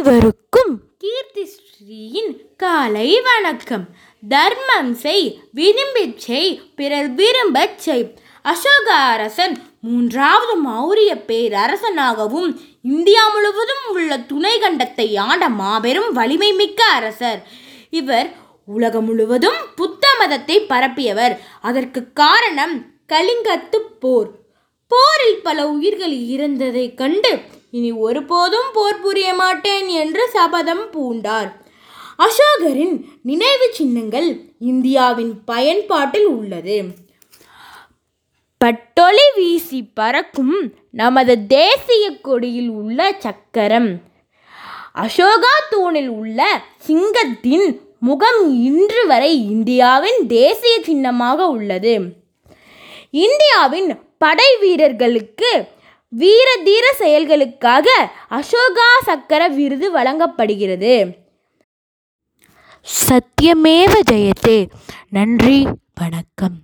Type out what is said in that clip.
அனைவருக்கும் கீர்த்தி ஸ்ரீயின் காலை வணக்கம். தர்மம் செய் விரும்பிச் செய் பிறர் விரும்பச் செய். அசோக அரசன் மூன்றாவது மௌரிய பேரரசனாகவும் இந்தியா முழுவதும் உள்ள துணை கண்டத்தை ஆண்ட மாபெரும் வலிமை மிக்க அரசர். இவர் உலகம் முழுவதும் புத்த மதத்தை பரப்பியவர். அதற்கு காரணம் கலிங்கத்து போர். போரில் பல உயிர்கள் இறந்ததைக் கண்டு இனி ஒருபோதும் போர் புரிய மாட்டேன் என்று சபதம் பூண்டார். அசோகரின் நினைவு சின்னங்கள் இந்தியாவின் பயன்பாட்டில் உள்ளது. பட்டொளி வீசி பறக்கும் நமது தேசிய கொடியில் உள்ள சக்கரம். அசோகா தூணில் உள்ள சிங்கத்தின் முகம் இன்று வரை இந்தியாவின் தேசிய சின்னமாக உள்ளது. இந்தியாவின் படை வீரர்களுக்கு வீர தீர செயல்களுக்காக அசோகா சக்கர விருது வழங்கப்படுகிறது. சத்யமேவ ஜெயத்தே. நன்றி வணக்கம்.